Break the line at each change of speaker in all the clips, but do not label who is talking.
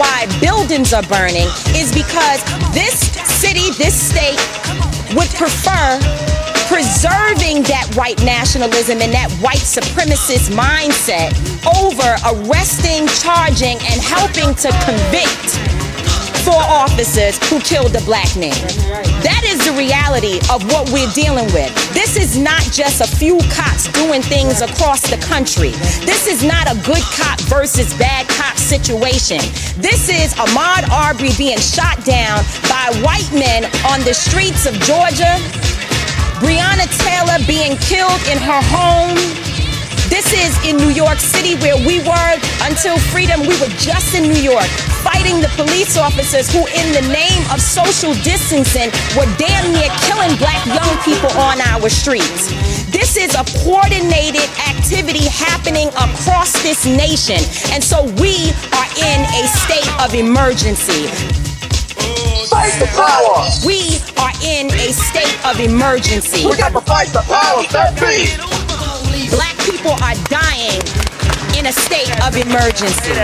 why buildings are burning is because this city, this state would prefer preserving that white nationalism and that white supremacist mindset over arresting, charging, and helping to convict four officers who killed a black man. That is the reality of what we're dealing with. This is not just a few cops doing things across the country. This is not a good cop versus bad cop situation. This is Ahmaud Arbery being shot down by white men on the streets of Georgia. Breonna Taylor being killed in her home. This is in New York City where we were until freedom. We were just in New York fighting the police officers who, in the name of social distancing, were damn near killing black young people on our streets. This is a coordinated activity happening across this nation. And so we are in a state of emergency.
Fight the power.
We are in a state of emergency.
We got to fight the power that be.
Black people are dying in a state of emergency.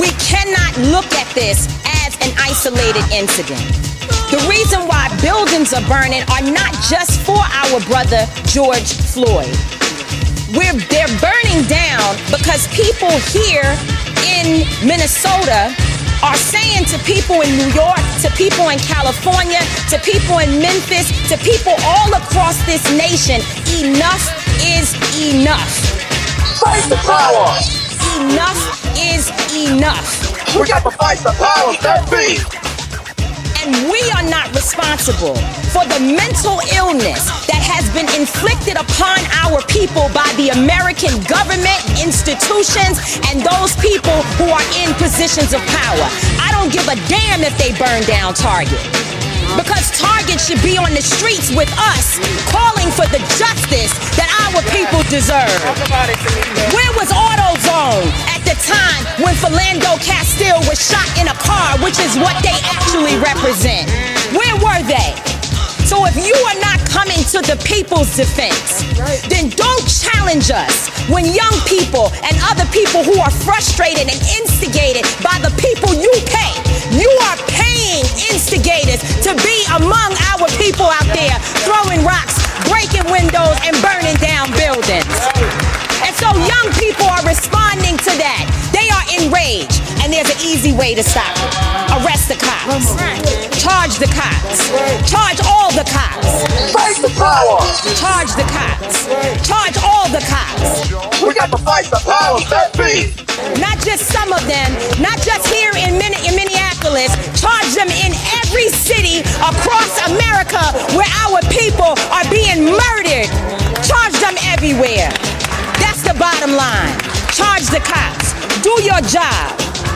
We cannot look at this as an isolated incident. The reason why buildings are burning are not just for our brother George Floyd. We're, they're burning down because people here in Minnesota are saying to people in New York, to people in California, to people in Memphis, to people all across this nation, enough is enough.
Fight the power.
Enough is enough.
We got to fight the powers that be.
We are not responsible for the mental illness that has been inflicted upon our people by the American government, institutions, and those people who are in positions of power. I don't give a damn if they burn down Target. Because Target should be on the streets with us, calling for the justice that our people deserve. Where was AutoZone the time when Philando Castile was shot in a car, which is what they actually represent? Where were they? So if you are not coming to the people's defense, then don't challenge us when young people and other people who are frustrated and instigated by the people you pay, you are paying instigators to be among our people out there throwing rocks, breaking windows, and burning down buildings. And so young people are responding to that. They are enraged, and there's an easy way to stop it. Arrest the cops. Charge the cops. Charge all the cops.
Fight the power.
Charge the cops. Charge all the cops.
We got to fight the that be.
Not just some of them, not just here in, Min- in Minneapolis. Charge them in every city across America where our people are being murdered. Charge them everywhere. That's the bottom line. Charge the cops. Do your job.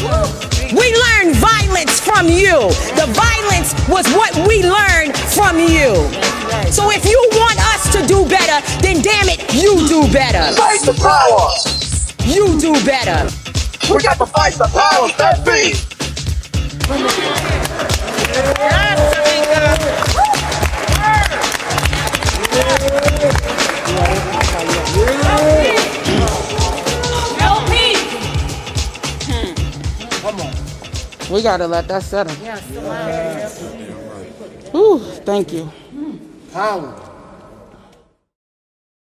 We learned violence from you. The violence was what we learned from you. So if you want us to do better, then damn it, you do better.
Fight the power.
You do better.
We got to fight the power. that be.
We gotta let that settle. Ooh, thank you.
Power.